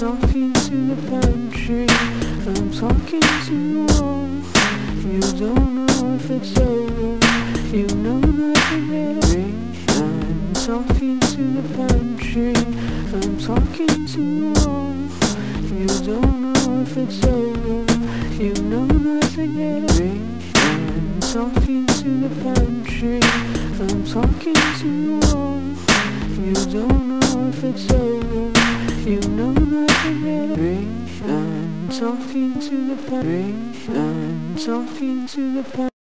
talking to the pantry. I'm talking to the wall. You don't know if it's over. You know nothing at all. I'm talking to the pantry. I'm talking to the wall. You don't know if it's over. You know nothing at all. I'm talking to the pantry. I'm talking to the wall. You don't know if it's over. Talking to the. I'm talking to the pantry.